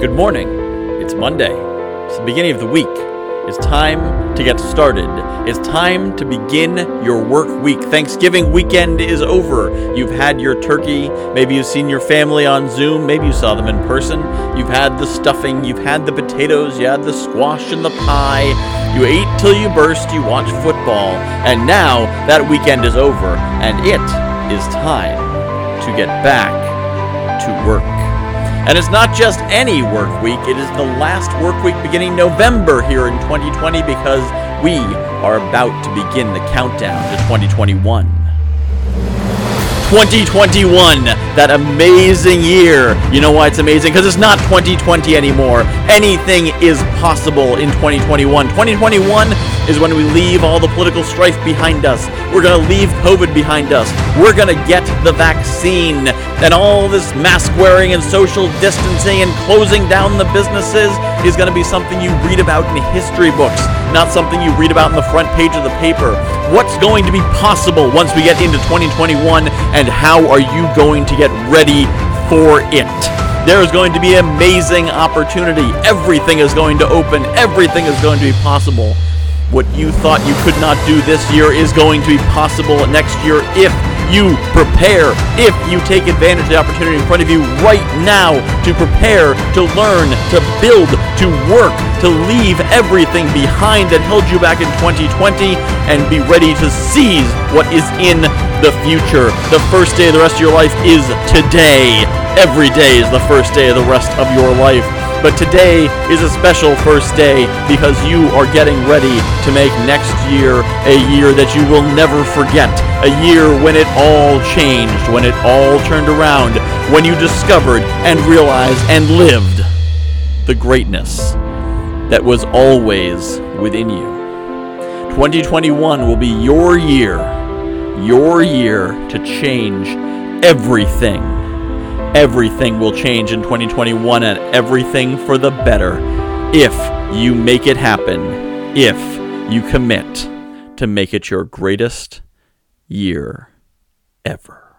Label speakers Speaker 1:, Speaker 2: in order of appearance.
Speaker 1: Good morning. It's Monday. It's the beginning of the week. It's time to get started. It's time to begin your work week. Thanksgiving weekend is over. You've had your turkey. Maybe you've seen your family on Zoom. Maybe you saw them in person. You've had the stuffing. You've had the potatoes. You had the squash and the pie. You ate till you burst. You watched football. And now that weekend is over, and it is time to get back to work. And it's not just any work week, it is the last work week beginning November here in 2020 because we are about to begin the countdown to 2021. 2021, that amazing year. You know why it's amazing? Because it's not 2020 anymore. Anything is possible in 2021. 2021 is when we leave all the political strife behind us. We're going to leave COVID behind us. We're going to get the vaccine. And all this mask wearing and social distancing and closing down the businesses is going to be something you read about in history books, not something you read about in the front page of the paper. What's going to be possible once we get into 2021 and how are you going to get ready for it? There is going to be amazing opportunity. Everything is going to open. Everything is going to be possible. What you thought you could not do this year is going to be possible next year if you prepare, if you take advantage of the opportunity in front of you right now to prepare, to learn, to build, to work, to leave everything behind that held you back in 2020 and be ready to seize what is in the future. The first day of the rest of your life is today. Every day is the first day of the rest of your life. But today is a special first day because you are getting ready to make next year a year that you will never forget. A year when it all changed, when it all turned around, when you discovered and realized and lived the greatness that was always within you. 2021 will be your year, your year to change everything everything will change in 2021 and everything for the better if you make it happen, if you commit to make it your greatest year ever.